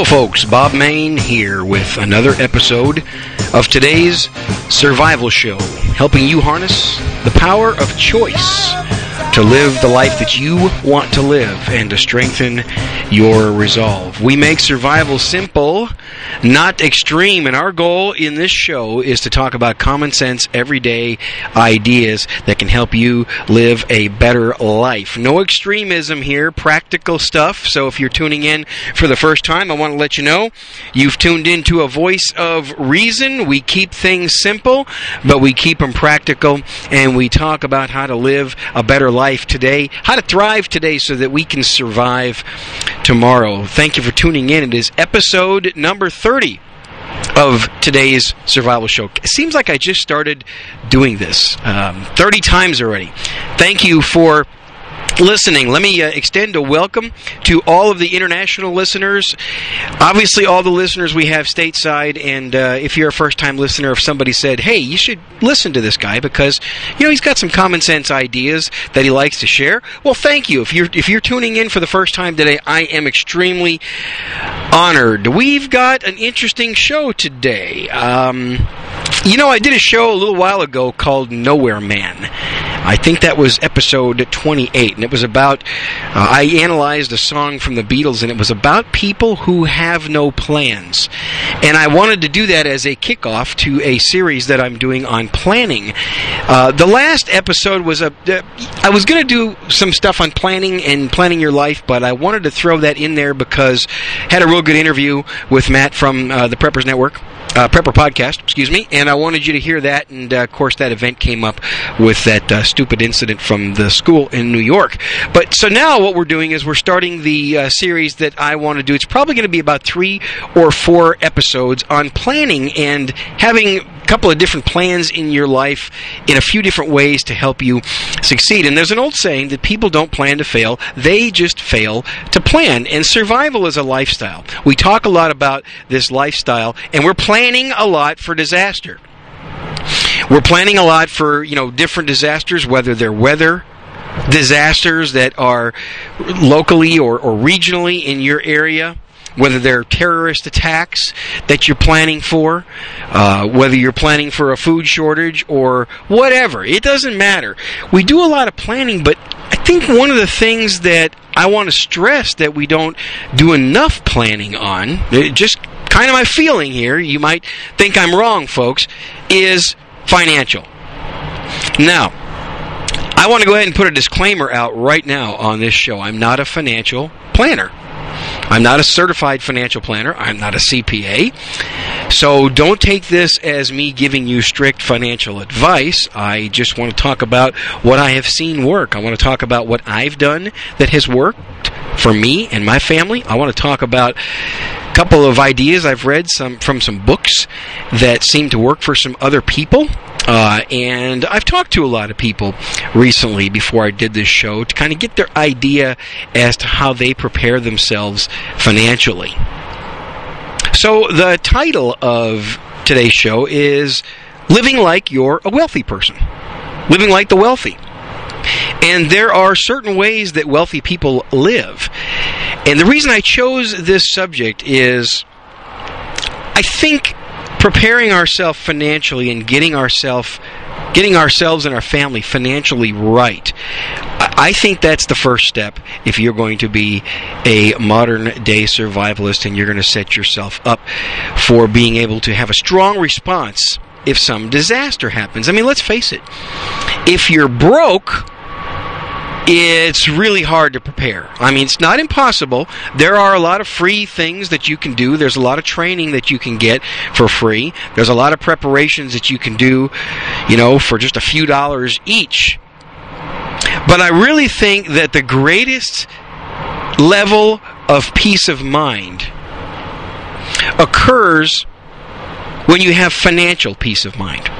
Hello, folks. Bob Mayne here with another episode of today's Survival Show, helping you harness the power of choice to live the life that you want to live and to strengthen your resolve. We make survival simple, not extreme, and our goal in this show is to talk about common sense, everyday ideas that can help you live a better life. No extremism here, practical stuff. So if you're tuning in for the first time, I want to let you know you've tuned into a voice of reason. We keep things simple, but we keep them practical, and we talk about how to live a better life today, how to thrive today so that we can survive tomorrow. Thank you for tuning in. It is episode number 30 of today's survival show. It seems like I just started doing this um, 30 times already. Thank you for listening. Let me uh, extend a welcome to all of the international listeners. Obviously, all the listeners we have stateside. And uh, if you're a first time listener, if somebody said, hey, you should listen to this guy because, you know, he's got some common sense ideas that he likes to share, well, thank you. If you're, if you're tuning in for the first time today, I am extremely honored. We've got an interesting show today. Um, you know, I did a show a little while ago called Nowhere Man. I think that was episode 28, and it was about. Uh, I analyzed a song from the Beatles, and it was about people who have no plans. And I wanted to do that as a kickoff to a series that I'm doing on planning. Uh, the last episode was a. Uh, I was going to do some stuff on planning and planning your life, but I wanted to throw that in there because I had a real good interview with Matt from uh, the Preppers Network uh, Prepper Podcast, excuse me, and I wanted you to hear that. And uh, of course, that event came up with that uh, stupid incident from the school in New York. But so now what we're doing is we're starting the uh, series that I want to do. It's probably going to be about three or four episodes on planning and having couple of different plans in your life in a few different ways to help you succeed. And there's an old saying that people don't plan to fail, they just fail to plan. And survival is a lifestyle. We talk a lot about this lifestyle, and we're planning a lot for disaster. We're planning a lot for, you know, different disasters, whether they're weather disasters that are locally or, or regionally in your area whether they're terrorist attacks that you're planning for, uh, whether you're planning for a food shortage or whatever. It doesn't matter. We do a lot of planning, but I think one of the things that I want to stress that we don't do enough planning on, just kind of my feeling here, you might think I'm wrong, folks, is financial. Now, I want to go ahead and put a disclaimer out right now on this show. I'm not a financial planner. I'm not a certified financial planner. I'm not a CPA. So don't take this as me giving you strict financial advice. I just want to talk about what I have seen work. I want to talk about what I've done that has worked for me and my family. I want to talk about couple of ideas I've read some from some books that seem to work for some other people. Uh, and I've talked to a lot of people recently before I did this show to kind of get their idea as to how they prepare themselves financially. So, the title of today's show is Living Like You're a Wealthy Person. Living Like the Wealthy. And there are certain ways that wealthy people live. And the reason I chose this subject is I think preparing ourselves financially and getting ourselves getting ourselves and our family financially right I think that's the first step if you're going to be a modern day survivalist and you're going to set yourself up for being able to have a strong response if some disaster happens. I mean, let's face it. If you're broke, it's really hard to prepare. I mean, it's not impossible. There are a lot of free things that you can do. There's a lot of training that you can get for free. There's a lot of preparations that you can do, you know, for just a few dollars each. But I really think that the greatest level of peace of mind occurs when you have financial peace of mind.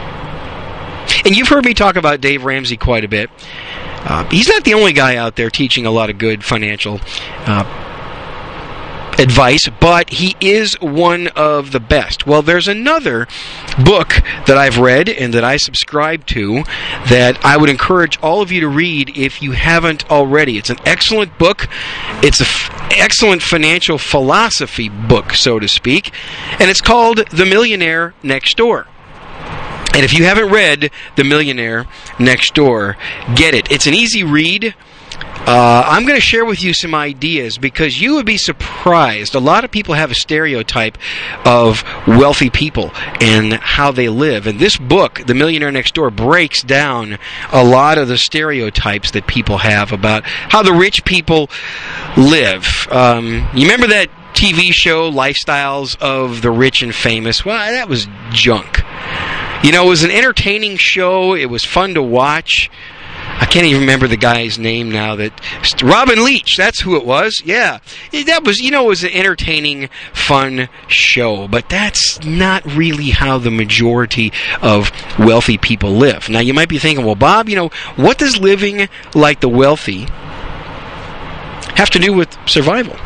And you've heard me talk about Dave Ramsey quite a bit. Uh, he's not the only guy out there teaching a lot of good financial uh, advice, but he is one of the best. Well, there's another book that I've read and that I subscribe to that I would encourage all of you to read if you haven't already. It's an excellent book. It's an excellent financial philosophy book, so to speak, and it's called The Millionaire Next Door. And if you haven't read The Millionaire Next Door, get it. It's an easy read. Uh, I'm going to share with you some ideas because you would be surprised. A lot of people have a stereotype of wealthy people and how they live. And this book, The Millionaire Next Door, breaks down a lot of the stereotypes that people have about how the rich people live. Um, you remember that TV show, Lifestyles of the Rich and Famous? Well, that was junk. You know, it was an entertaining show. It was fun to watch. I can't even remember the guy's name now. That Robin Leach. That's who it was. Yeah, that was. You know, it was an entertaining, fun show. But that's not really how the majority of wealthy people live. Now, you might be thinking, well, Bob, you know, what does living like the wealthy have to do with survival?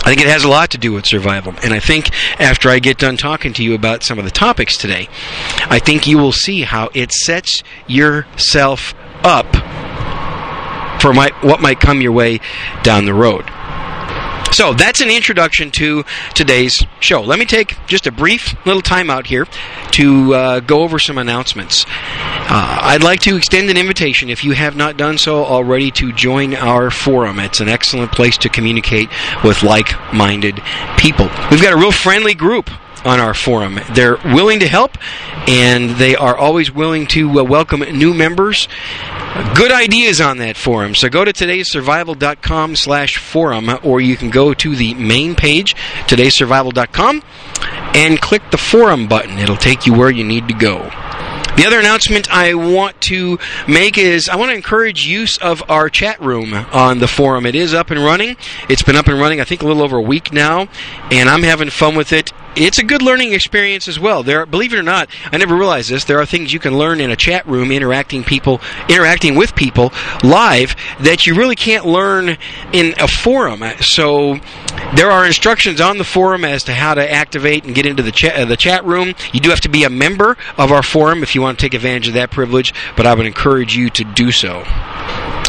I think it has a lot to do with survival. And I think after I get done talking to you about some of the topics today, I think you will see how it sets yourself up for my, what might come your way down the road. So that's an introduction to today's show. Let me take just a brief little time out here to uh, go over some announcements. Uh, I'd like to extend an invitation, if you have not done so already, to join our forum. It's an excellent place to communicate with like minded people. We've got a real friendly group on our forum. They're willing to help, and they are always willing to uh, welcome new members. Good ideas on that forum. So go to todaysurvival.com slash forum, or you can go to the main page, todaysurvival.com, and click the forum button. It'll take you where you need to go. The other announcement I want to make is I want to encourage use of our chat room on the forum. It is up and running. It's been up and running, I think, a little over a week now, and I'm having fun with it it's a good learning experience as well. There, believe it or not, I never realized this. There are things you can learn in a chat room, interacting people, interacting with people live that you really can't learn in a forum. So there are instructions on the forum as to how to activate and get into the chat, uh, the chat room. You do have to be a member of our forum if you want to take advantage of that privilege, but I would encourage you to do so.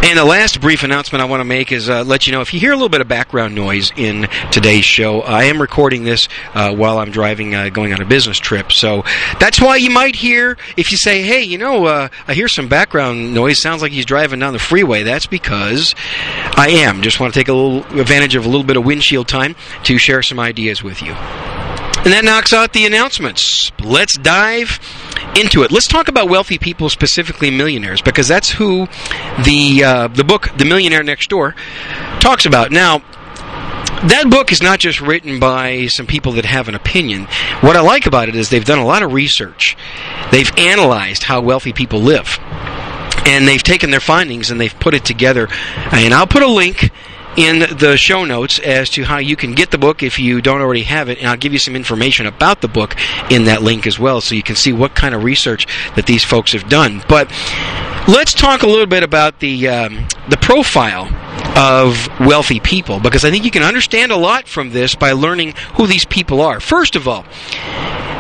And the last brief announcement I want to make is uh, let you know if you hear a little bit of background noise in today's show, I am recording this uh, while I'm driving, uh, going on a business trip. So that's why you might hear, if you say, hey, you know, uh, I hear some background noise, sounds like he's driving down the freeway. That's because I am. Just want to take a little advantage of a little bit of windshield time to share some ideas with you. And that knocks out the announcements. Let's dive into it. Let's talk about wealthy people, specifically millionaires, because that's who the uh, the book "The Millionaire Next Door" talks about. Now, that book is not just written by some people that have an opinion. What I like about it is they've done a lot of research. They've analyzed how wealthy people live. And they've taken their findings and they've put it together. And I'll put a link in the show notes as to how you can get the book if you don't already have it, and I'll give you some information about the book in that link as well, so you can see what kind of research that these folks have done. But let's talk a little bit about the um, the profile of wealthy people, because I think you can understand a lot from this by learning who these people are. First of all.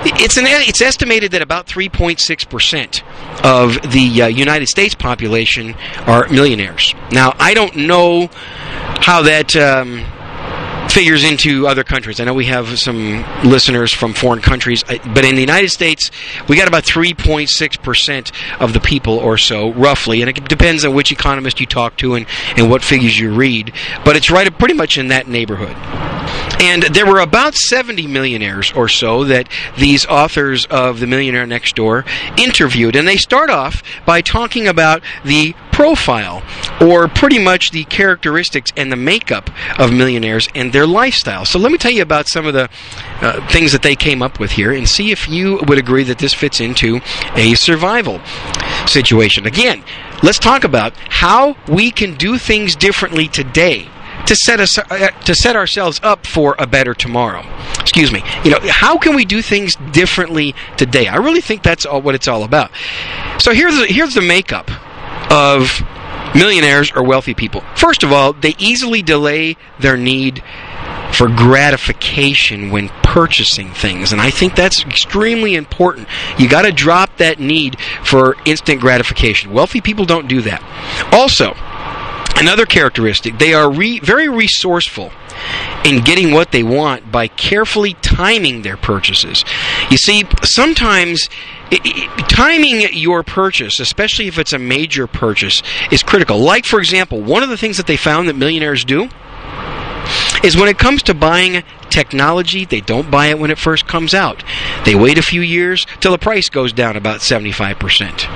It's an it's estimated that about 3.6 percent of the uh, United States population are millionaires. Now I don't know how that um, figures into other countries. I know we have some listeners from foreign countries, uh, but in the United States, we got about 3.6% of the people or so, roughly, and it depends on which economist you talk to and, and what figures you read, but it's right pretty much in that neighborhood. And there were about 70 millionaires or so that these authors of The Millionaire Next Door interviewed. And they start off by talking about the profile or pretty much the characteristics and the makeup of millionaires and their lifestyle. So let me tell you about some of the uh, things that they came up with here and see if you would agree that this fits into a survival situation. Again, let's talk about how we can do things differently today to set us uh, to set ourselves up for a better tomorrow. Excuse me. You know, how can we do things differently today? I really think that's all what it's all about. So here's the, here's the makeup of millionaires or wealthy people. First of all, they easily delay their need for gratification when purchasing things. And I think that's extremely important. You got to drop that need for instant gratification. Wealthy people don't do that. Also, another characteristic, they are re- very resourceful in getting what they want by carefully timing their purchases. You see, sometimes i i timing your purchase, especially if it's a major purchase, is critical. Like, for example, one of the things that they found that millionaires do is when it comes to buying technology, they don't buy it when it first comes out. They wait a few years till the price goes down about 75%.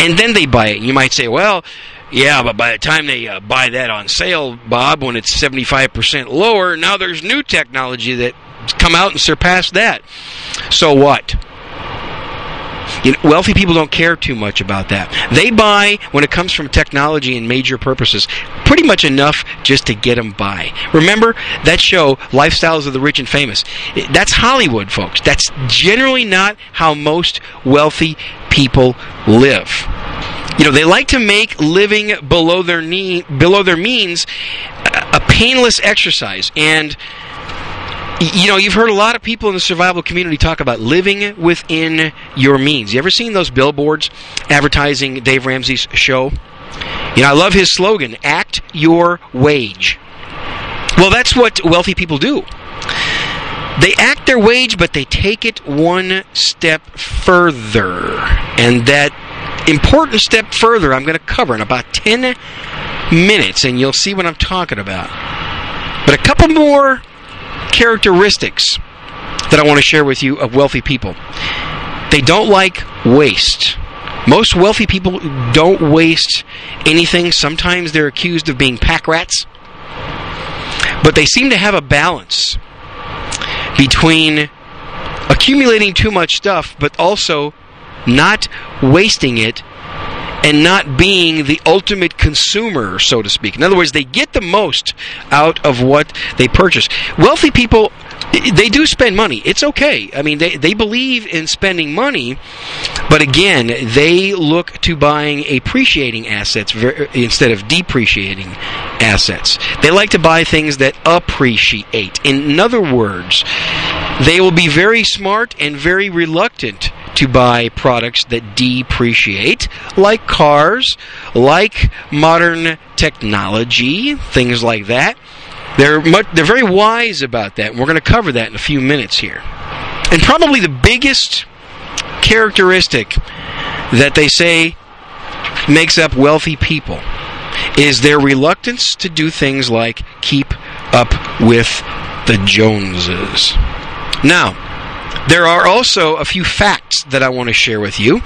And then they buy it. You might say, well, yeah, but by the time they uh, buy that on sale, Bob, when it's 75% lower, now there's new technology that's come out and surpassed that. So what? You know, wealthy people don't care too much about that. They buy, when it comes from technology and major purposes, pretty much enough just to get them by. Remember that show, Lifestyles of the Rich and Famous? That's Hollywood, folks. That's generally not how most wealthy people live. You know, they like to make living below their knee, below their means, a painless exercise. And you know, you've heard a lot of people in the survival community talk about living within your means. You ever seen those billboards advertising Dave Ramsey's show? You know, I love his slogan, act your wage. Well, that's what wealthy people do. They act their wage, but they take it one step further. And that important step further I'm going to cover in about 10 minutes, and you'll see what I'm talking about. But a couple more characteristics that I want to share with you of wealthy people. They don't like waste. Most wealthy people don't waste anything. Sometimes they're accused of being pack rats. But they seem to have a balance between accumulating too much stuff, but also not wasting it and not being the ultimate consumer, so to speak. In other words, they get the most out of what they purchase. Wealthy people, they do spend money. It's okay. I mean, they, they believe in spending money, but again, they look to buying appreciating assets instead of depreciating assets. They like to buy things that appreciate. In other words, they will be very smart and very reluctant to buy products that depreciate, like cars, like modern technology, things like that. They're much, they're very wise about that, and we're going to cover that in a few minutes here. And probably the biggest characteristic that they say makes up wealthy people is their reluctance to do things like keep up with the Joneses. Now, there are also a few facts that I want to share with you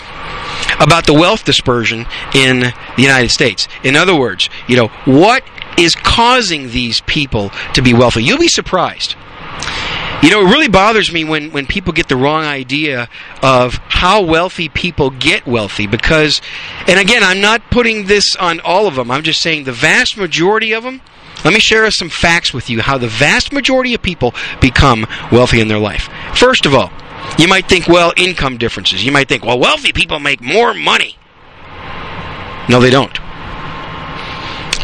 about the wealth dispersion in the United States. In other words, you know, what is causing these people to be wealthy? You'll be surprised. You know, it really bothers me when, when people get the wrong idea of how wealthy people get wealthy because, and again, I'm not putting this on all of them, I'm just saying the vast majority of them let me share some facts with you how the vast majority of people become wealthy in their life. First of all, you might think, well, income differences. You might think, well, wealthy people make more money. No, they don't.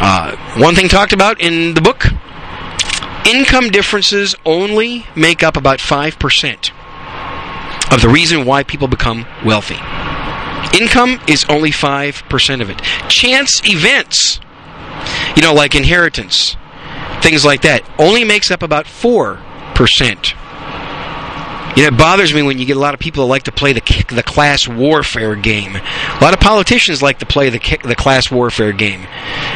Uh, one thing talked about in the book income differences only make up about 5% of the reason why people become wealthy. Income is only 5% of it. Chance events you know, like inheritance, things like that, only makes up about 4%. You know, it bothers me when you get a lot of people that like to play the the class warfare game. A lot of politicians like to play the the class warfare game,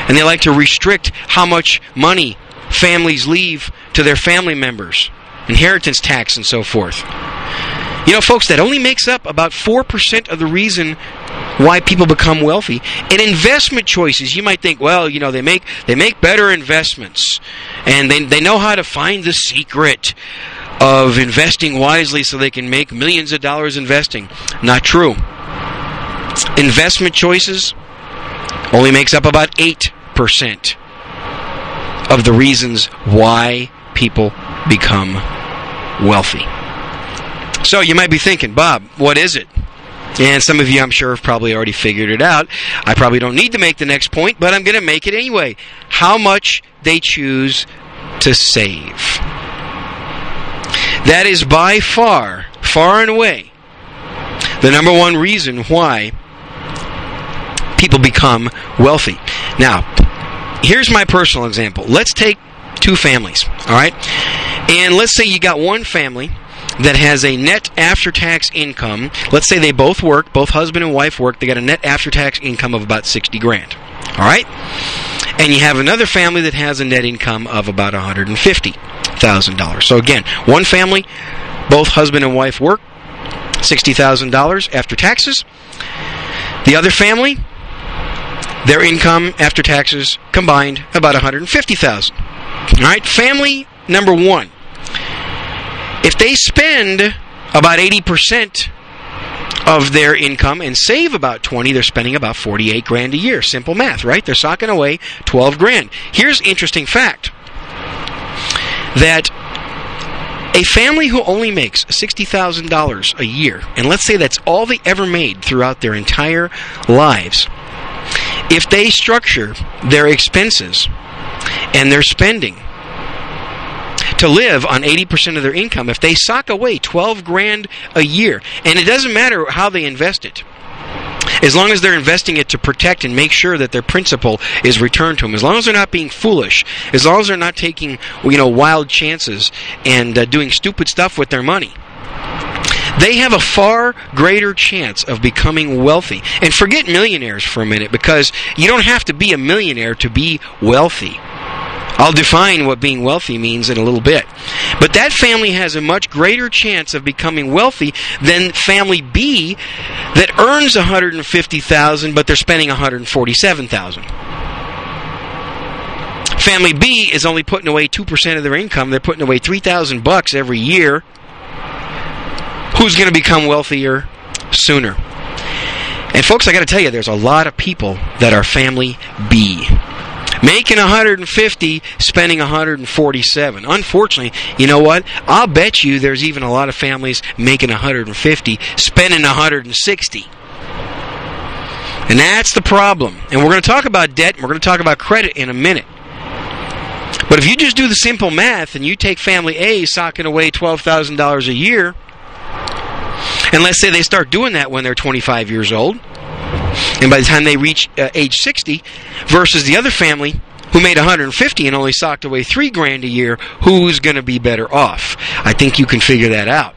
and they like to restrict how much money families leave to their family members, inheritance tax, and so forth. You know, folks, that only makes up about four percent of the reason why people become wealthy. And investment choices, you might think, well, you know, they make they make better investments and they they know how to find the secret of investing wisely so they can make millions of dollars investing. Not true. Investment choices only makes up about 8% of the reasons why people become wealthy. So you might be thinking, Bob, what is it? And some of you, I'm sure, have probably already figured it out. I probably don't need to make the next point, but I'm going to make it anyway. How much they choose to save. That is by far, far and away, the number one reason why people become wealthy. Now, here's my personal example. Let's take two families, all right? And let's say you got one family that has a net after tax income. Let's say they both work, both husband and wife work, they got a net after tax income of about 60 grand. All right? And you have another family that has a net income of about $150,000. So again, one family, both husband and wife work, $60,000 after taxes. The other family, their income after taxes combined about 150,000. All right, family number 1. If they spend about 80% of their income and save about 20, they're spending about 48 grand a year. Simple math, right? They're socking away 12 grand. Here's interesting fact that a family who only makes $60,000 a year, and let's say that's all they ever made throughout their entire lives, if they structure their expenses and their spending to live on 80% of their income, if they sock away 12 grand a year, and it doesn't matter how they invest it, as long as they're investing it to protect and make sure that their principal is returned to them, as long as they're not being foolish, as long as they're not taking you know wild chances and uh, doing stupid stuff with their money, they have a far greater chance of becoming wealthy. And forget millionaires for a minute because you don't have to be a millionaire to be wealthy. I'll define what being wealthy means in a little bit. But that family has a much greater chance of becoming wealthy than family B that earns 150,000 but they're spending 147,000. Family B is only putting away 2% of their income. They're putting away 3,000 bucks every year. Who's going to become wealthier sooner? And folks, I got to tell you there's a lot of people that are family B making 150, spending 147. Unfortunately, you know what? I'll bet you there's even a lot of families making 150, spending 160. And that's the problem. And we're going to talk about debt, and we're going to talk about credit in a minute. But if you just do the simple math and you take family A socking away $12,000 a year, and let's say they start doing that when they're 25 years old, and by the time they reach uh, age 60 versus the other family who made 150 and only socked away 3 grand a year who's going to be better off? I think you can figure that out.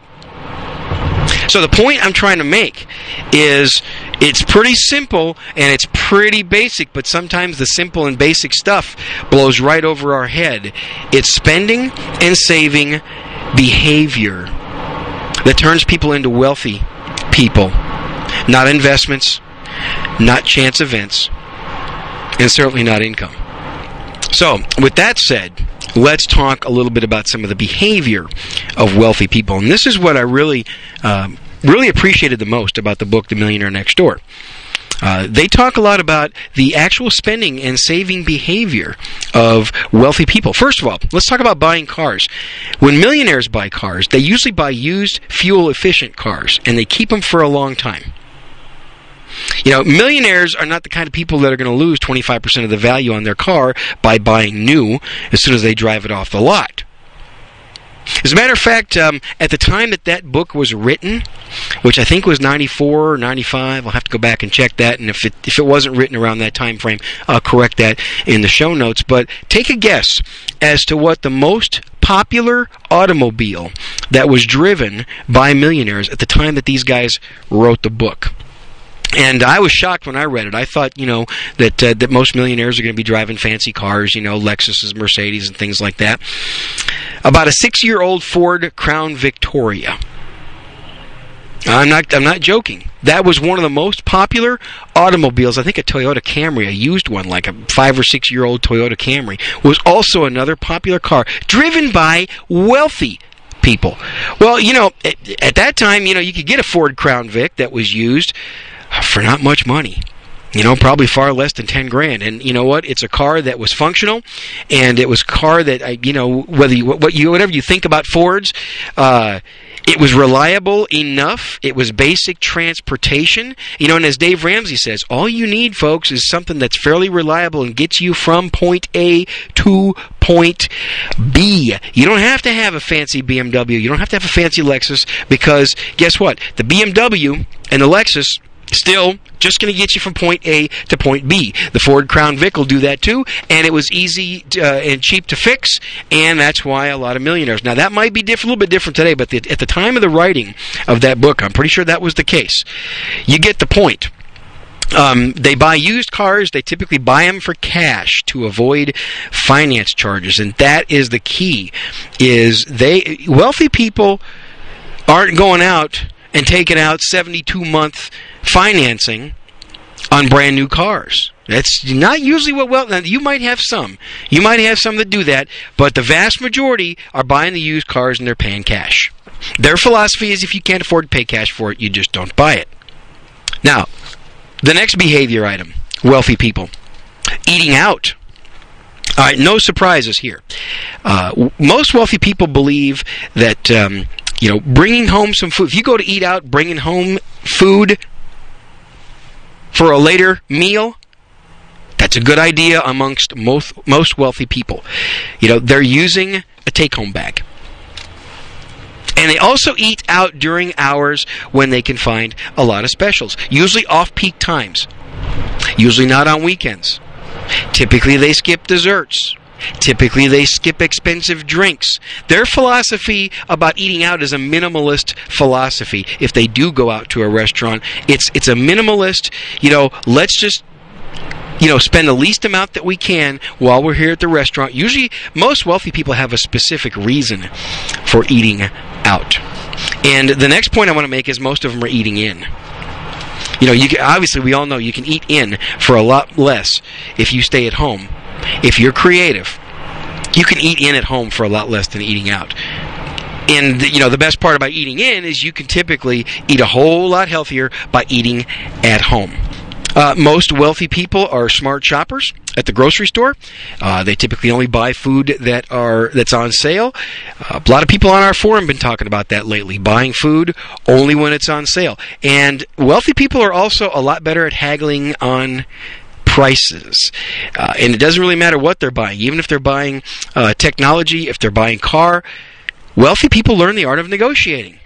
So the point i'm trying to make is it's pretty simple and it's pretty basic but sometimes the simple and basic stuff blows right over our head. It's spending and saving behavior that turns people into wealthy people not investments not chance events, and certainly not income. So, with that said, let's talk a little bit about some of the behavior of wealthy people. And this is what I really, um, really appreciated the most about the book, The Millionaire Next Door. Uh, they talk a lot about the actual spending and saving behavior of wealthy people. First of all, let's talk about buying cars. When millionaires buy cars, they usually buy used, fuel efficient cars, and they keep them for a long time. You know, millionaires are not the kind of people that are going to lose 25% of the value on their car by buying new as soon as they drive it off the lot. As a matter of fact, um, at the time that that book was written, which I think was 94 or 95, I'll have to go back and check that. And if it, if it wasn't written around that time frame, I'll correct that in the show notes. But take a guess as to what the most popular automobile that was driven by millionaires at the time that these guys wrote the book. And I was shocked when I read it. I thought, you know, that uh, that most millionaires are going to be driving fancy cars, you know, Lexuses, Mercedes, and things like that. About a six-year-old Ford Crown Victoria. I'm not. I'm not joking. That was one of the most popular automobiles. I think a Toyota Camry, a used one, like a five or six year old Toyota Camry, was also another popular car driven by wealthy people. Well, you know, at, at that time, you know, you could get a Ford Crown Vic that was used for not much money. You know, probably far less than ten grand. And you know what? It's a car that was functional, and it was a car that I, you know, whether you, what you, whatever you think about Fords, uh, it was reliable enough. It was basic transportation. You know, and as Dave Ramsey says, all you need, folks, is something that's fairly reliable and gets you from point A to point B. You don't have to have a fancy BMW. You don't have to have a fancy Lexus because guess what? The BMW and the Lexus still just going to get you from point A to point B. The Ford Crown Vic will do that too, and it was easy to, uh, and cheap to fix, and that's why a lot of millionaires. Now that might be diff- a little bit different today, but the, at the time of the writing of that book, I'm pretty sure that was the case. You get the point. Um, they buy used cars. They typically buy them for cash to avoid finance charges, and that is the key. Is they wealthy people aren't going out and taking out 72 month financing on brand new cars. That's not usually what well you might have some. You might have some that do that, but the vast majority are buying the used cars and they're paying cash. Their philosophy is if you can't afford to pay cash for it, you just don't buy it. Now, the next behavior item, wealthy people. Eating out. All right, no surprises here. Uh, most wealthy people believe that um, you know bringing home some food. If you go to eat out, bringing home food for a later meal, that's a good idea amongst most most wealthy people. You know, they're using a take-home bag. And they also eat out during hours when they can find a lot of specials, usually off peak times. Usually not on weekends. Typically they skip desserts. Typically, they skip expensive drinks. Their philosophy about eating out is a minimalist philosophy. If they do go out to a restaurant, it's it's a minimalist. You know, let's just you know spend the least amount that we can while we're here at the restaurant. Usually, most wealthy people have a specific reason for eating out. And the next point I want to make is most of them are eating in. You know, you can, obviously we all know you can eat in for a lot less if you stay at home. If you're creative, you can eat in at home for a lot less than eating out. And you know the best part about eating in is you can typically eat a whole lot healthier by eating at home. Uh, most wealthy people are smart shoppers at the grocery store. Uh, they typically only buy food that are that's on sale. Uh, a lot of people on our forum have been talking about that lately, buying food only when it's on sale. And wealthy people are also a lot better at haggling on prices. Uh, and it doesn't really matter what they're buying, even if they're buying uh, technology, if they're buying car. Wealthy people learn the art of negotiating.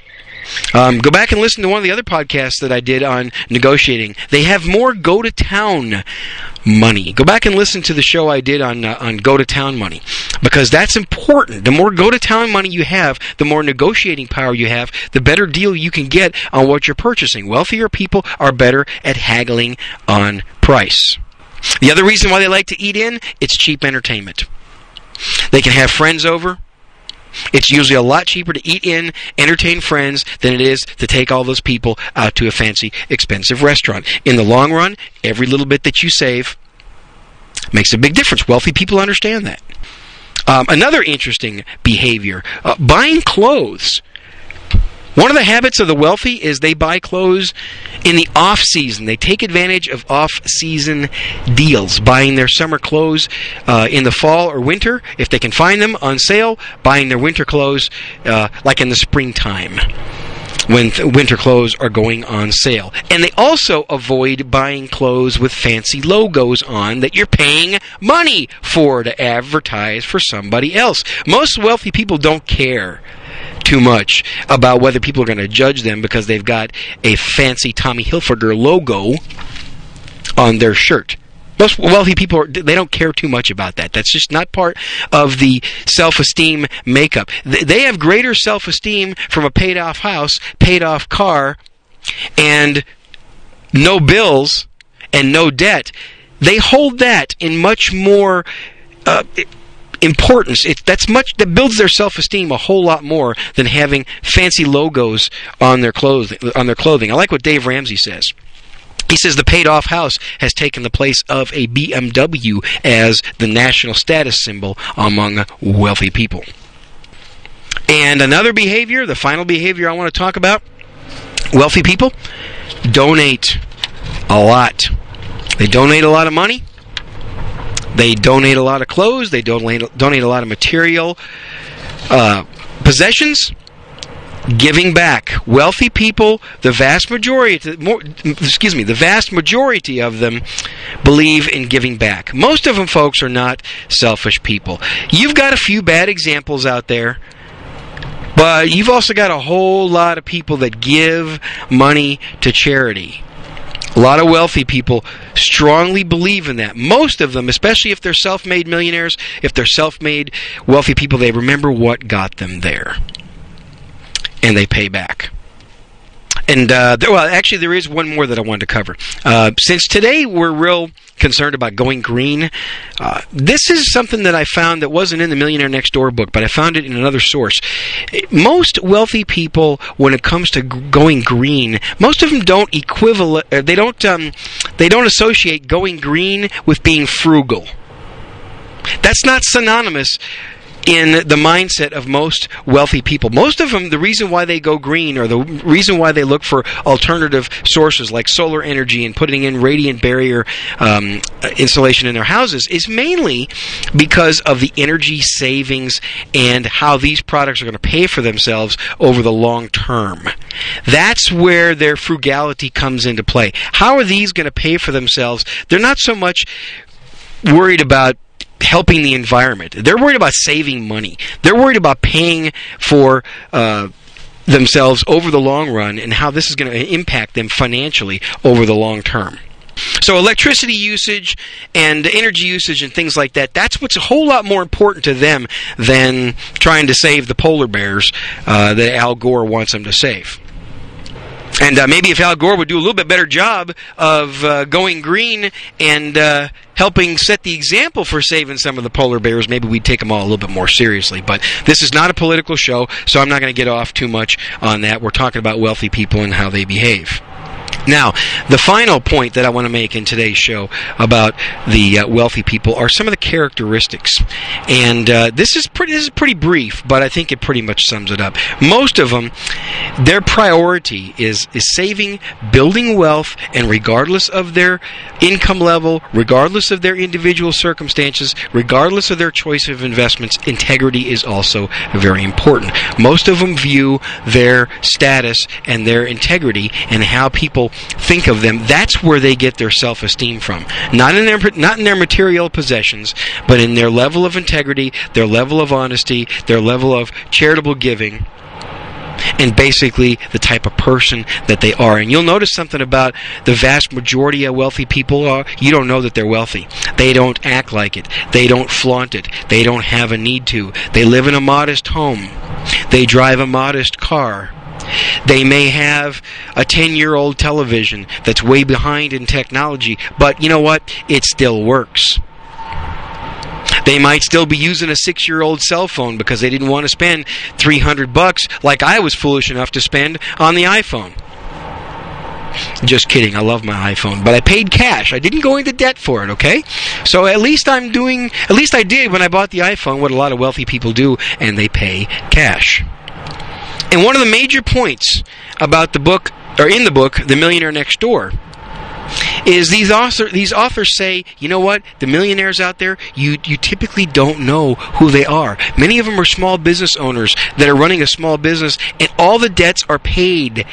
Um, go back and listen to one of the other podcasts that I did on negotiating. They have more go to town money. Go back and listen to the show I did on uh, on go to town money because that's important. The more go to town money you have, the more negotiating power you have, the better deal you can get on what you're purchasing. Wealthier people are better at haggling on price. The other reason why they like to eat in, it's cheap entertainment. They can have friends over. It's usually a lot cheaper to eat in, entertain friends, than it is to take all those people out to a fancy, expensive restaurant. In the long run, every little bit that you save makes a big difference. Wealthy people understand that. Um, another interesting behavior uh, buying clothes. One of the habits of the wealthy is they buy clothes in the off season. They take advantage of off season deals, buying their summer clothes uh, in the fall or winter if they can find them on sale, buying their winter clothes uh, like in the springtime when th- winter clothes are going on sale. And they also avoid buying clothes with fancy logos on that you're paying money for to advertise for somebody else. Most wealthy people don't care too much about whether people are going to judge them because they've got a fancy Tommy Hilfiger logo on their shirt. Most wealthy people they don't care too much about that. That's just not part of the self-esteem makeup. They have greater self-esteem from a paid-off house, paid-off car, and no bills and no debt. They hold that in much more uh, importance. It, that's much that builds their self-esteem a whole lot more than having fancy logos on their clothing. On their clothing. I like what Dave Ramsey says. He says the paid off house has taken the place of a BMW as the national status symbol among wealthy people. And another behavior, the final behavior I want to talk about wealthy people donate a lot. They donate a lot of money. They donate a lot of clothes. They donate donate a lot of material uh, possessions. Giving back, wealthy people, the vast majority, more, excuse me, the vast majority of them believe in giving back. Most of them, folks, are not selfish people. You've got a few bad examples out there. But you've also got a whole lot of people that give money to charity. A lot of wealthy people strongly believe in that. Most of them, especially if they're self made millionaires, if they're self made wealthy people, they remember what got them there. And they pay back. And, uh, there, well, actually, there is one more that I wanted to cover. Uh, since today we're real concerned about going green, uh, this is something that I found that wasn't in the Millionaire Next Door book, but I found it in another source. Most wealthy people, when it comes to g- going green, most of them don't equivalent, uh, they don't, um, they don't associate going green with being frugal. That's not synonymous in the mindset of most wealthy people. Most of them, the reason why they go green or the reason why they look for alternative sources like solar energy and putting in radiant barrier um, insulation in their houses is mainly because of the energy savings and how these products are going to pay for themselves over the long term. That's where their frugality comes into play. How are these going to pay for themselves? They're not so much worried about helping the environment. They're worried about saving money. They're worried about paying for uh, themselves over the long run and how this is going to impact them financially over the long term. So electricity usage and energy usage and things like that, that's what's a whole lot more important to them than trying to save the polar bears uh, that Al Gore wants them to save. And uh, maybe if Al Gore would do a little bit better job of uh, going green and uh, helping set the example for saving some of the polar bears, maybe we'd take them all a little bit more seriously. But this is not a political show, so I'm not going to get off too much on that. We're talking about wealthy people and how they behave. Now, the final point that I want to make in today's show about the uh, wealthy people are some of the characteristics, and uh, this is pretty. This is pretty brief, but I think it pretty much sums it up. Most of them, their priority is is saving, building wealth, and regardless of their income level, regardless of their individual circumstances, regardless of their choice of investments, integrity is also very important. Most of them view their status and their integrity and how people think of them, that's where they get their self-esteem from. Not in their not in their material possessions, but in their level of integrity, their level of honesty, their level of charitable giving. And basically, the type of person that they are. And you'll notice something about the vast majority of wealthy people are you don't know that they're wealthy. They don't act like it. They don't flaunt it. They don't have a need to. They live in a modest home. They drive a modest car. They may have a 10 year old television that's way behind in technology, but you know what? It still works. They might still be using a six year old cell phone because they didn't want to spend 300 bucks like I was foolish enough to spend on the iPhone. Just kidding. I love my iPhone, but I paid cash. I didn't go into debt for it, okay? So at least I'm doing, at least I did when I bought the iPhone what a lot of wealthy people do, and they pay cash. And one of the major points about the book, or in the book, The Millionaire Next Door, is these author these authors say, you know what, the millionaires out there, you you typically don't know who they are. Many of them are small business owners that are running a small business, and all the debts are paid.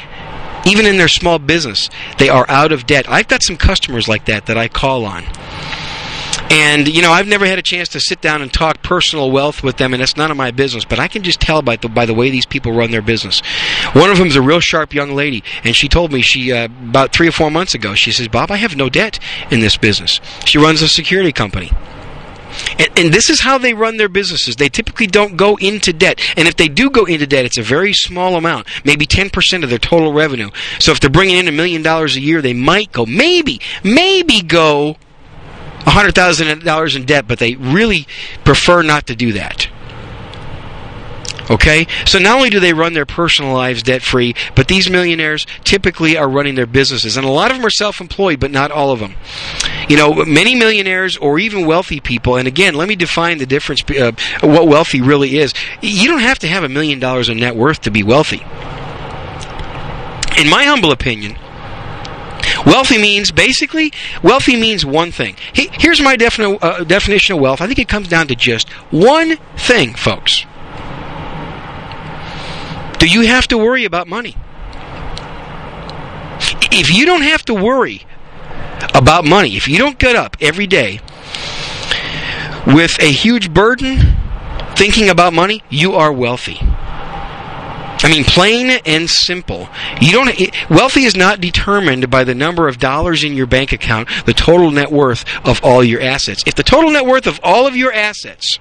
Even in their small business, they are out of debt. I've got some customers like that that I call on. And you know, I've never had a chance to sit down and talk personal wealth with them, and it's none of my business. But I can just tell by the by the way these people run their business. One of them is a real sharp young lady, and she told me she uh, about three or four months ago. She says, "Bob, I have no debt in this business." She runs a security company. And, and, this is how they run their businesses. They typically don't go into debt. And if they do go into debt, it's a very small amount, maybe 10% of their total revenue. So if they're bringing in a million dollars a year, they might go, maybe, maybe go $100,000 in debt, but they really prefer not to do that. Okay? So not only do they run their personal lives debt free, but these millionaires typically are running their businesses. And a lot of them are self employed, but not all of them. You know, many millionaires or even wealthy people, and again, let me define the difference, uh, what wealthy really is. You don't have to have a million dollars in net worth to be wealthy. In my humble opinion, Wealthy means basically, wealthy means one thing. Here's my defini- uh, definition of wealth. I think it comes down to just one thing, folks. Do you have to worry about money? If you don't have to worry about money, if you don't get up every day with a huge burden thinking about money, you are wealthy. I mean, plain and simple. You don't. Wealthy is not determined by the number of dollars in your bank account, the total net worth of all your assets. If the total net worth of all of your assets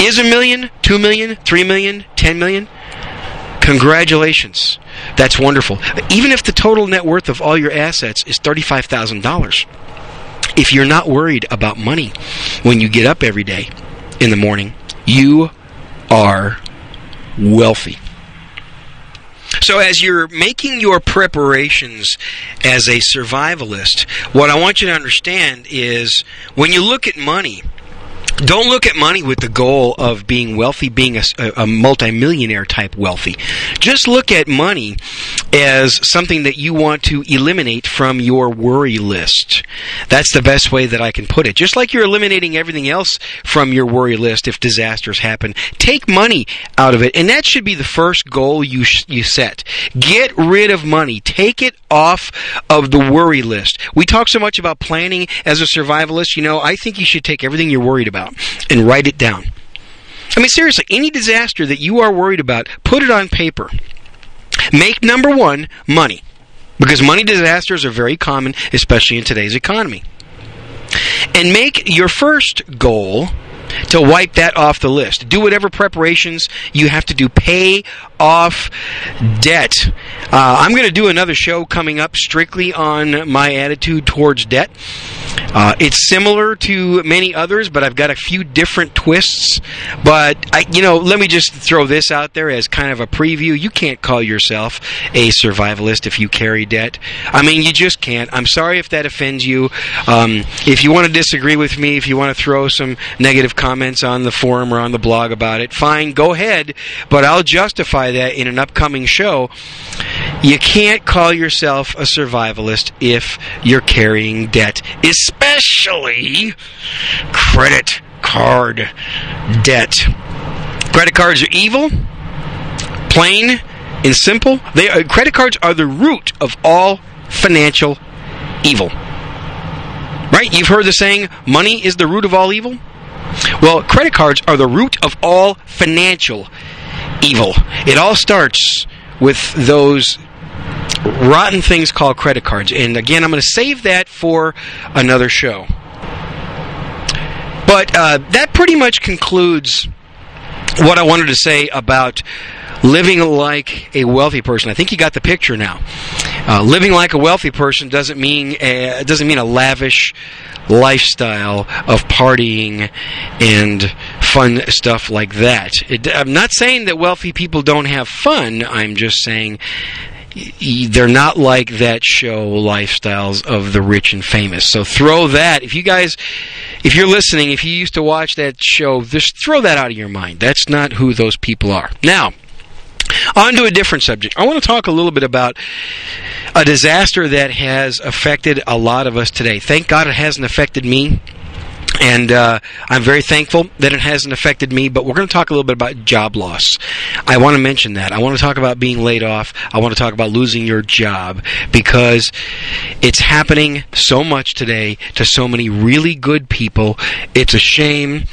is a million, two million, three million, ten million, congratulations. That's wonderful. Even if the total net worth of all your assets is thirty-five thousand dollars, if you're not worried about money when you get up every day in the morning, you are wealthy. So, as you're making your preparations as a survivalist, what I want you to understand is when you look at money, don't look at money with the goal of being wealthy, being a, a, multimillionaire type wealthy. Just look at money as something that you want to eliminate from your worry list. That's the best way that I can put it. Just like you're eliminating everything else from your worry list if disasters happen, take money out of it, and that should be the first goal you sh- you set. Get rid of money. Take it off of the worry list. We talk so much about planning as a survivalist. You know, I think you should take everything you're worried about and write it down. I mean, seriously, any disaster that you are worried about, put it on paper. Make number one money. Because money disasters are very common, especially in today's economy. And make your first goal to wipe that off the list. Do whatever preparations you have to do. Pay off debt. Uh, I'm going to do another show coming up strictly on my attitude towards debt. Uh, it's similar to many others, but I've got a few different twists. But I, you know, let me just throw this out there as kind of a preview. You can't call yourself a survivalist if you carry debt. I mean, you just can't. I'm sorry if that offends you. Um, if you want to disagree with me, if you want to throw some negative comments on the forum or on the blog about it, fine, go ahead. But I'll justify that in an upcoming show. You can't call yourself a survivalist if you're carrying debt, especially credit card debt. Credit cards are evil, plain and simple. They are, credit cards are the root of all financial evil. Right? You've heard the saying, money is the root of all evil? Well, credit cards are the root of all financial evil. It all starts with those rotten things called credit cards. And again, I'm going to save that for another show. But uh, that pretty much concludes what I wanted to say about living like a wealthy person. I think you got the picture now. Uh, living like a wealthy person doesn't mean a, doesn't mean a lavish lifestyle of partying and fun stuff like that. It, I'm not saying that wealthy people don't have fun. I'm just saying they're not like that show lifestyles of the rich and famous so throw that if you guys if you're listening if you used to watch that show just throw that out of your mind that's not who those people are now on to a different subject. I want to talk a little bit about a disaster that has affected a lot of us today. Thank God it hasn't affected me and uh, I'm very thankful that it hasn't affected me. But we're going to talk a little bit about job loss. I want to mention that. I want to talk about being laid off. I want to talk about losing your job because it's happening so much today to so many really good people. It's a shame,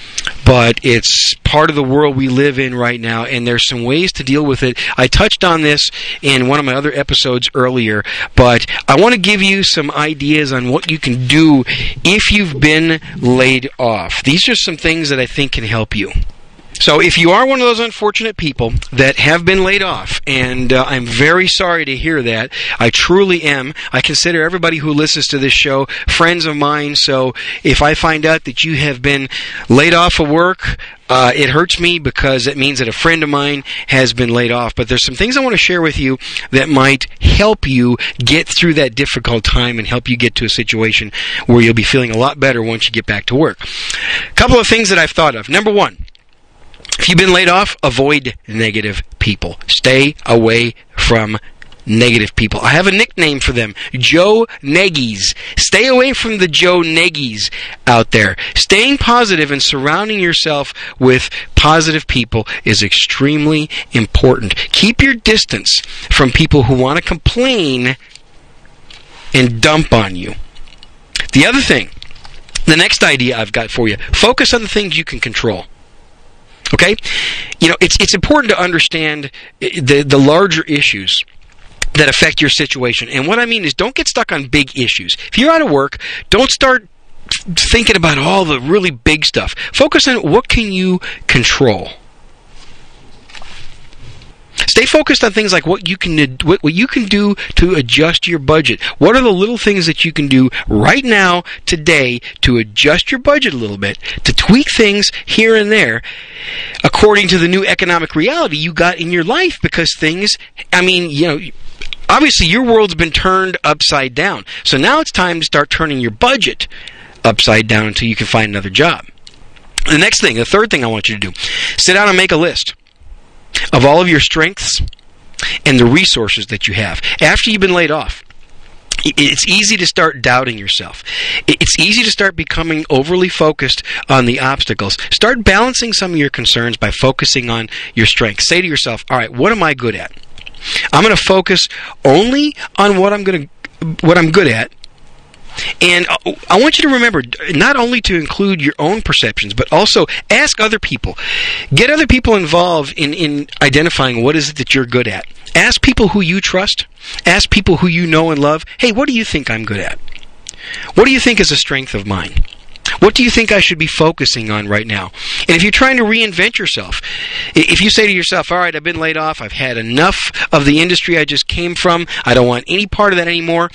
but it's part of the world we live in right now, and there's some ways to deal with it. I touched on this in one of my other episodes earlier, but I want to give you some ideas on what you can do if you've been laid off. These are some things that I think can help you. So if you are one of those unfortunate people that have been laid off, and uh, I'm very sorry to hear that, I truly am. I consider everybody who listens to this show friends of mine. So if I find out that you have been laid off of work, uh, it hurts me because it means that a friend of mine has been laid off. But there's some things I want to share with you that might help you get through that difficult time and help you get to a situation where you'll be feeling a lot better once you get back to work. A couple of things that I've thought of. Number one, if you've been laid off, avoid negative people. Stay away from negative people. I have a nickname for them Joe Neggies. Stay away from the Joe Neggies out there. Staying positive and surrounding yourself with positive people is extremely important. Keep your distance from people who want to complain and dump on you. The other thing, the next idea I've got for you focus on the things you can control. Okay? You know, it's it's important to understand the the larger issues that affect your situation. And what I mean is don't get stuck on big issues. If you're out of work, don't start thinking about all the really big stuff. Focus on what can you control. Stay focused on things like what you can what, you can do to adjust your budget. What are the little things that you can do right now today to adjust your budget a little bit, to tweak things here and there according to the new economic reality you got in your life because things I mean, you know, obviously your world's been turned upside down. So now it's time to start turning your budget upside down until you can find another job. The next thing, the third thing I want you to do, sit down and make a list of all of your strengths and the resources that you have after you've been laid off. It's easy to start doubting yourself. It's easy to start becoming overly focused on the obstacles. Start balancing some of your concerns by focusing on your strengths. Say to yourself, all right, what am I good at? I'm going to focus only on what I'm going to what I'm good at and I want you to remember not only to include your own perceptions, but also ask other people. Get other people involved in, in identifying what is it that you're good at. Ask people who you trust. Ask people who you know and love. Hey, what do you think I'm good at? What do you think is a strength of mine? What do you think I should be focusing on right now? And if you're trying to reinvent yourself, if you say to yourself, all right, I've been laid off, I've had enough of the industry I just came from, I don't want any part of that anymore,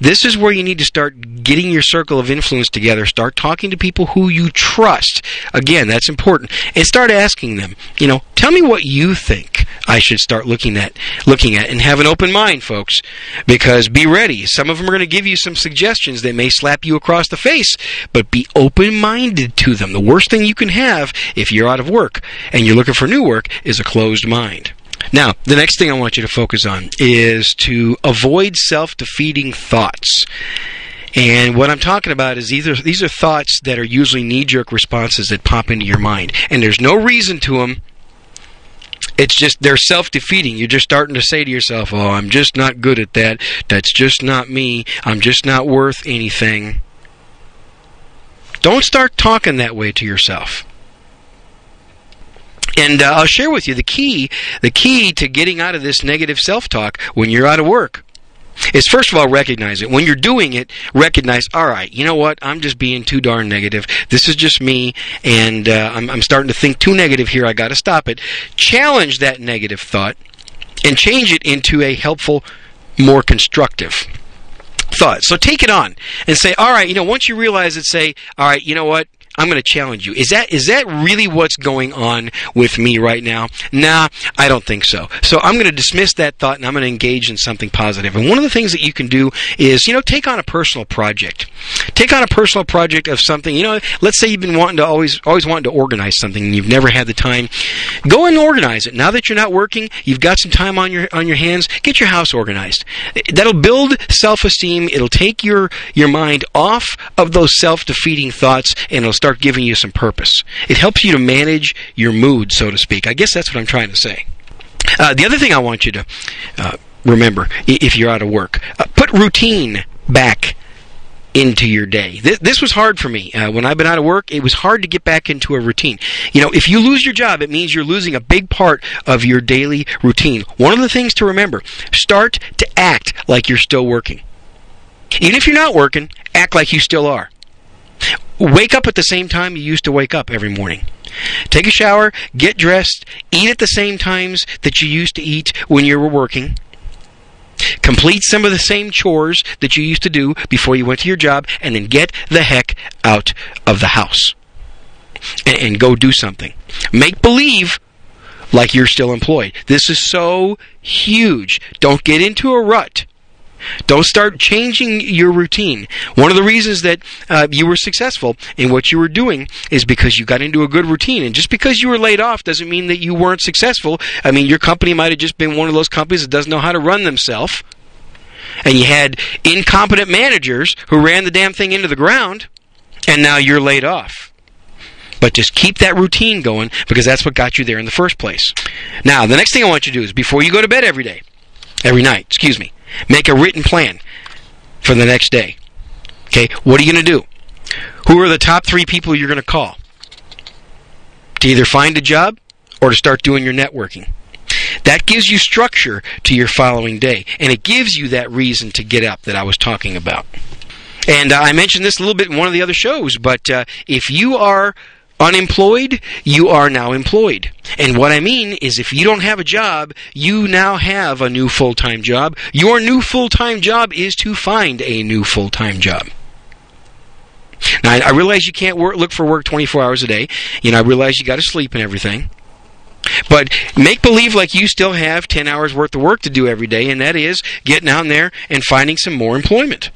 this is where you need to start getting your circle of influence together. Start talking to people who you trust. Again, that's important. And start asking them, you know, tell me what you think I should start looking at looking at and have an open mind, folks. Because be ready. Some of them are going to give you some suggestions that may slap you across the face, but be minded to them. The worst thing you can have if you're out of work and you're looking for new work is a closed mind. Now, the next thing I want you to focus on is to avoid self defeating thoughts. And what I'm talking about is are, these are thoughts that are usually knee jerk responses that pop into your mind. And there's no reason to them. It's just they're self defeating. You're just starting to say to yourself, oh, I'm just not good at that. That's just not me. I'm just not worth anything. Don't start talking that way to yourself. And uh, I'll share with you the key, the key to getting out of this negative self-talk when you're out of work is first of all recognize it. When you're doing it, recognize, all right, you know what? I'm just being too darn negative. This is just me, and uh, I'm, I'm starting to think too negative here. I got to stop it. Challenge that negative thought and change it into a helpful, more constructive thought. So take it on and say, all right, you know, once you realize it, say, all right, you know what? I'm going to challenge you. Is that is that really what's going on with me right now? Nah, I don't think so. So I'm going to dismiss that thought and I'm going to engage in something positive. And one of the things that you can do is, you know, take on a personal project. Take on a personal project of something. You know, let's say you've been wanting to always always wanting to organize something and you've never had the time. Go and organize it. Now that you're not working, you've got some time on your on your hands. Get your house organized. That'll build self-esteem. It'll take your your mind off of those self-defeating thoughts and it'll start giving you some purpose. It helps you to manage your mood, so to speak. I guess that's what I'm trying to say. Uh, the other thing I want you to uh, remember, if you're out of work, uh, put routine back into your day. This, this was hard for me. Uh, when I've been out of work, it was hard to get back into a routine. You know, if you lose your job, it means you're losing a big part of your daily routine. One of the things to remember, start to act like you're still working. Even if you're not working, act like you still are wake up at the same time you used to wake up every morning. Take a shower, get dressed, eat at the same times that you used to eat when you were working. Complete some of the same chores that you used to do before you went to your job, and then get the heck out of the house and, and go do something. Make believe like you're still employed. This is so huge. Don't get into a rut. Don't start changing your routine. One of the reasons that uh, you were successful in what you were doing is because you got into a good routine. And just because you were laid off doesn't mean that you weren't successful. I mean, your company might have just been one of those companies that doesn't know how to run themselves. And you had incompetent managers who ran the damn thing into the ground, and now you're laid off. But just keep that routine going because that's what got you there in the first place. Now, the next thing I want you to do is before you go to bed every day, every night, excuse me, make a written plan for the next day. Okay, what are you going to do? Who are the top three people you're going to call? To either find a job or to start doing your networking. That gives you structure to your following day, and it gives you that reason to get up that I was talking about. And uh, I mentioned this a little bit in one of the other shows, but uh, if you are unemployed, you are now employed. And what I mean is if you don't have a job, you now have a new full time job. Your new full time job is to find a new full time job. Now, I realize you can't work, look for work 24 hours a day. You know, I realize you got to sleep and everything. But make believe like you still have 10 hours worth of work to do every day, and that is getting out there and finding some more employment.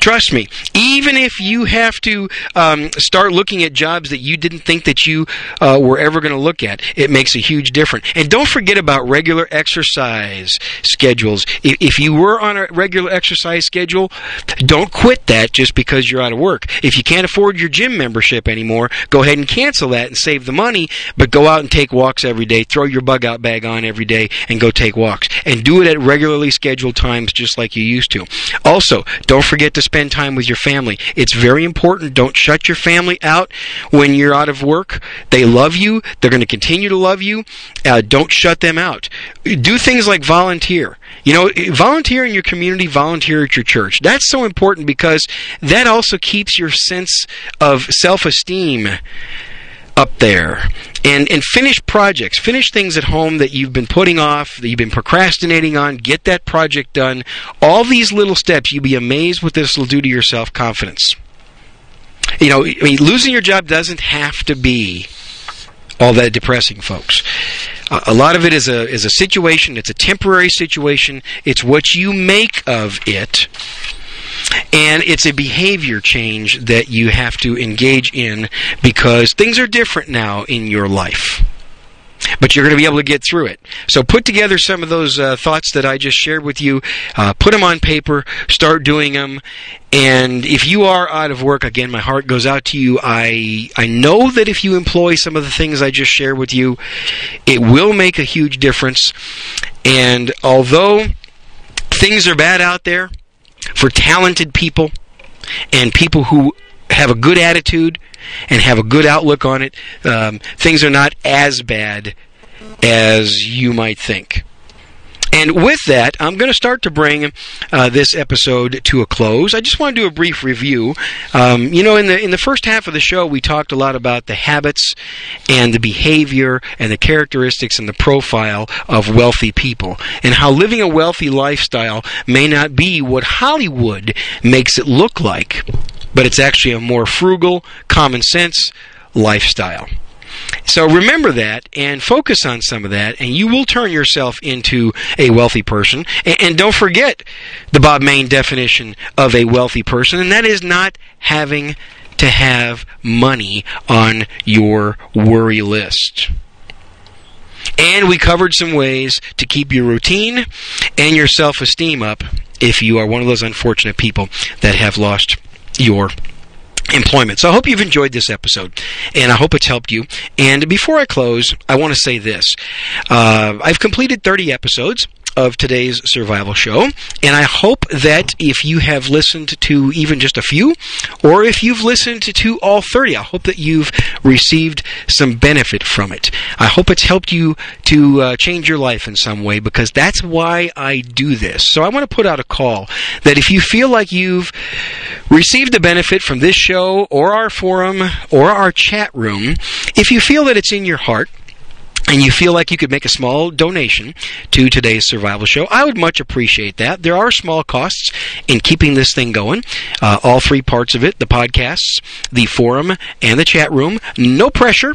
Trust me, even if you have to um, start looking at jobs that you didn't think that you uh, were ever going to look at, it makes a huge difference. And don't forget about regular exercise schedules. If, if you were on a regular exercise schedule, don't quit that just because you're out of work. If you can't afford your gym membership anymore, go ahead and cancel that and save the money, but go out and take walks every day. Throw your bug out bag on every day and go take walks. And do it at regularly scheduled times just like you used to. Also, don't forget to spend time with your family. It's very important. Don't shut your family out when you're out of work. They love you. They're going to continue to love you. Uh, don't shut them out. Do things like volunteer. You know, volunteer in your community, volunteer at your church. That's so important because that also keeps your sense of self esteem up there and and finish projects. Finish things at home that you've been putting off that you've been procrastinating on. Get that project done. All these little steps you'll be amazed what this will do to your self-confidence. You know I mean, losing your job doesn't have to be all that depressing folks. A lot of it is a is a situation. It's a temporary situation. It's what you make of it and it's a behavior change that you have to engage in because things are different now in your life. But you're going to be able to get through it. So put together some of those uh, thoughts that I just shared with you, uh, put them on paper, start doing them, and if you are out of work, again, my heart goes out to you. I I know that if you employ some of the things I just shared with you, it will make a huge difference. And although things are bad out there, for talented people and people who have a good attitude and have a good outlook on it, um, things are not as bad as you might think. And with that, I'm going to start to bring uh, this episode to a close. I just want to do a brief review. Um, you know, in the in the first half of the show, we talked a lot about the habits and the behavior and the characteristics and the profile of wealthy people, and how living a wealthy lifestyle may not be what Hollywood makes it look like, but it's actually a more frugal, common sense lifestyle. So remember that and focus on some of that, and you will turn yourself into a wealthy person. And, don't forget the Bob Mayne definition of a wealthy person, and that is not having to have money on your worry list. And we covered some ways to keep your routine and your self esteem up if you are one of those unfortunate people that have lost your employment. So I hope you've enjoyed this episode, and I hope it's helped you. And before I close, I want to say this: uh, I've completed 30 episodes, of today's survival show. And I hope that if you have listened to even just a few, or if you've listened to all 30, I hope that you've received some benefit from it. I hope it's helped you to uh, change your life in some way because that's why I do this. So I want to put out a call that if you feel like you've received a benefit from this show or our forum or our chat room, if you feel that it's in your heart, and you feel like you could make a small donation to today's survival show, I would much appreciate that. There are small costs in keeping this thing going. Uh, all three parts of it the podcasts, the forum, and the chat room. No pressure.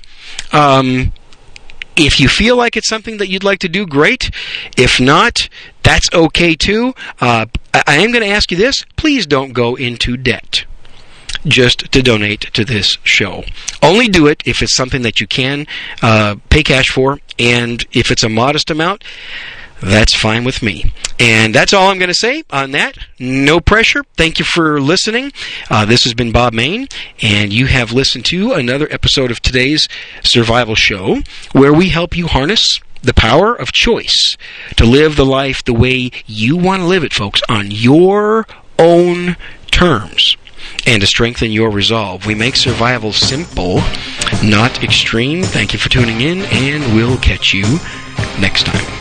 Um, if you feel like it's something that you'd like to do, great. If not, that's okay too. Uh, I am going to ask you this please don't go into debt just to donate to this show. Only do it if it's something that you can uh, pay cash for, and if it's a modest amount, that's fine with me. And that's all I'm going to say on that. No pressure. Thank you for listening. Uh, this has been Bob Mayne, and you have listened to another episode of today's Survival Show, where we help you harness the power of choice to live the life the way you want to live it, folks, on your own terms and to strengthen your resolve. We make survival simple, not extreme. Thank you for tuning in, and we'll catch you next time.